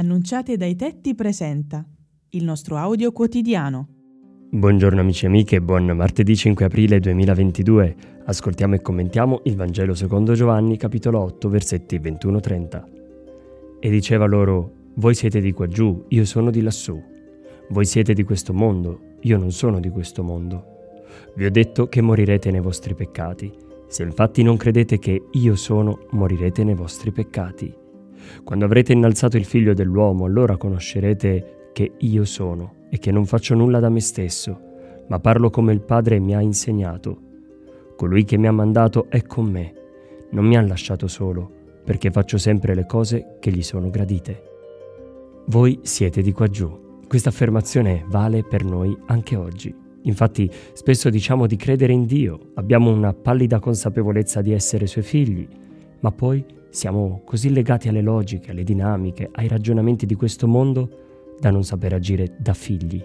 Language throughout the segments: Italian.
Annunciate dai tetti presenta il nostro audio quotidiano. Buongiorno amici e amiche, buon martedì 5 aprile 2022. Ascoltiamo e commentiamo il Vangelo secondo Giovanni, capitolo 8, versetti 21-30. E diceva loro, voi siete di qua giù, io sono di lassù. Voi siete di questo mondo, io non sono di questo mondo. Vi ho detto che morirete nei vostri peccati. Se infatti non credete che io sono, morirete nei vostri peccati. Quando avrete innalzato il figlio dell'uomo, allora conoscerete che io sono e che non faccio nulla da me stesso, ma parlo come il Padre mi ha insegnato. Colui che mi ha mandato è con me, non mi ha lasciato solo, perché faccio sempre le cose che gli sono gradite. Voi siete di qua giù. Questa affermazione vale per noi anche oggi. Infatti spesso diciamo di credere in Dio, abbiamo una pallida consapevolezza di essere suoi figli, ma poi siamo così legati alle logiche, alle dinamiche, ai ragionamenti di questo mondo da non saper agire da figli.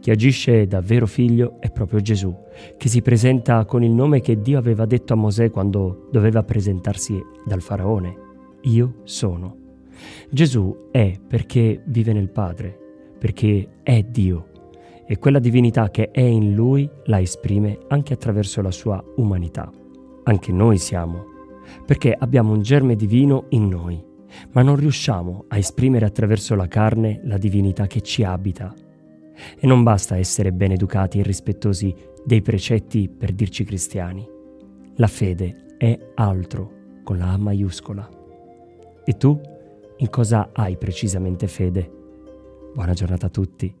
Chi agisce da vero figlio è proprio Gesù, che si presenta con il nome che Dio aveva detto a Mosè quando doveva presentarsi dal faraone. Io sono. Gesù è perché vive nel Padre, perché è Dio e quella divinità che è in lui la esprime anche attraverso la sua umanità. Anche noi siamo perché abbiamo un germe divino in noi, ma non riusciamo a esprimere attraverso la carne la divinità che ci abita. E non basta essere ben educati e rispettosi dei precetti per dirci cristiani. La fede è altro, con la A maiuscola. E tu, in cosa hai precisamente fede? Buona giornata a tutti.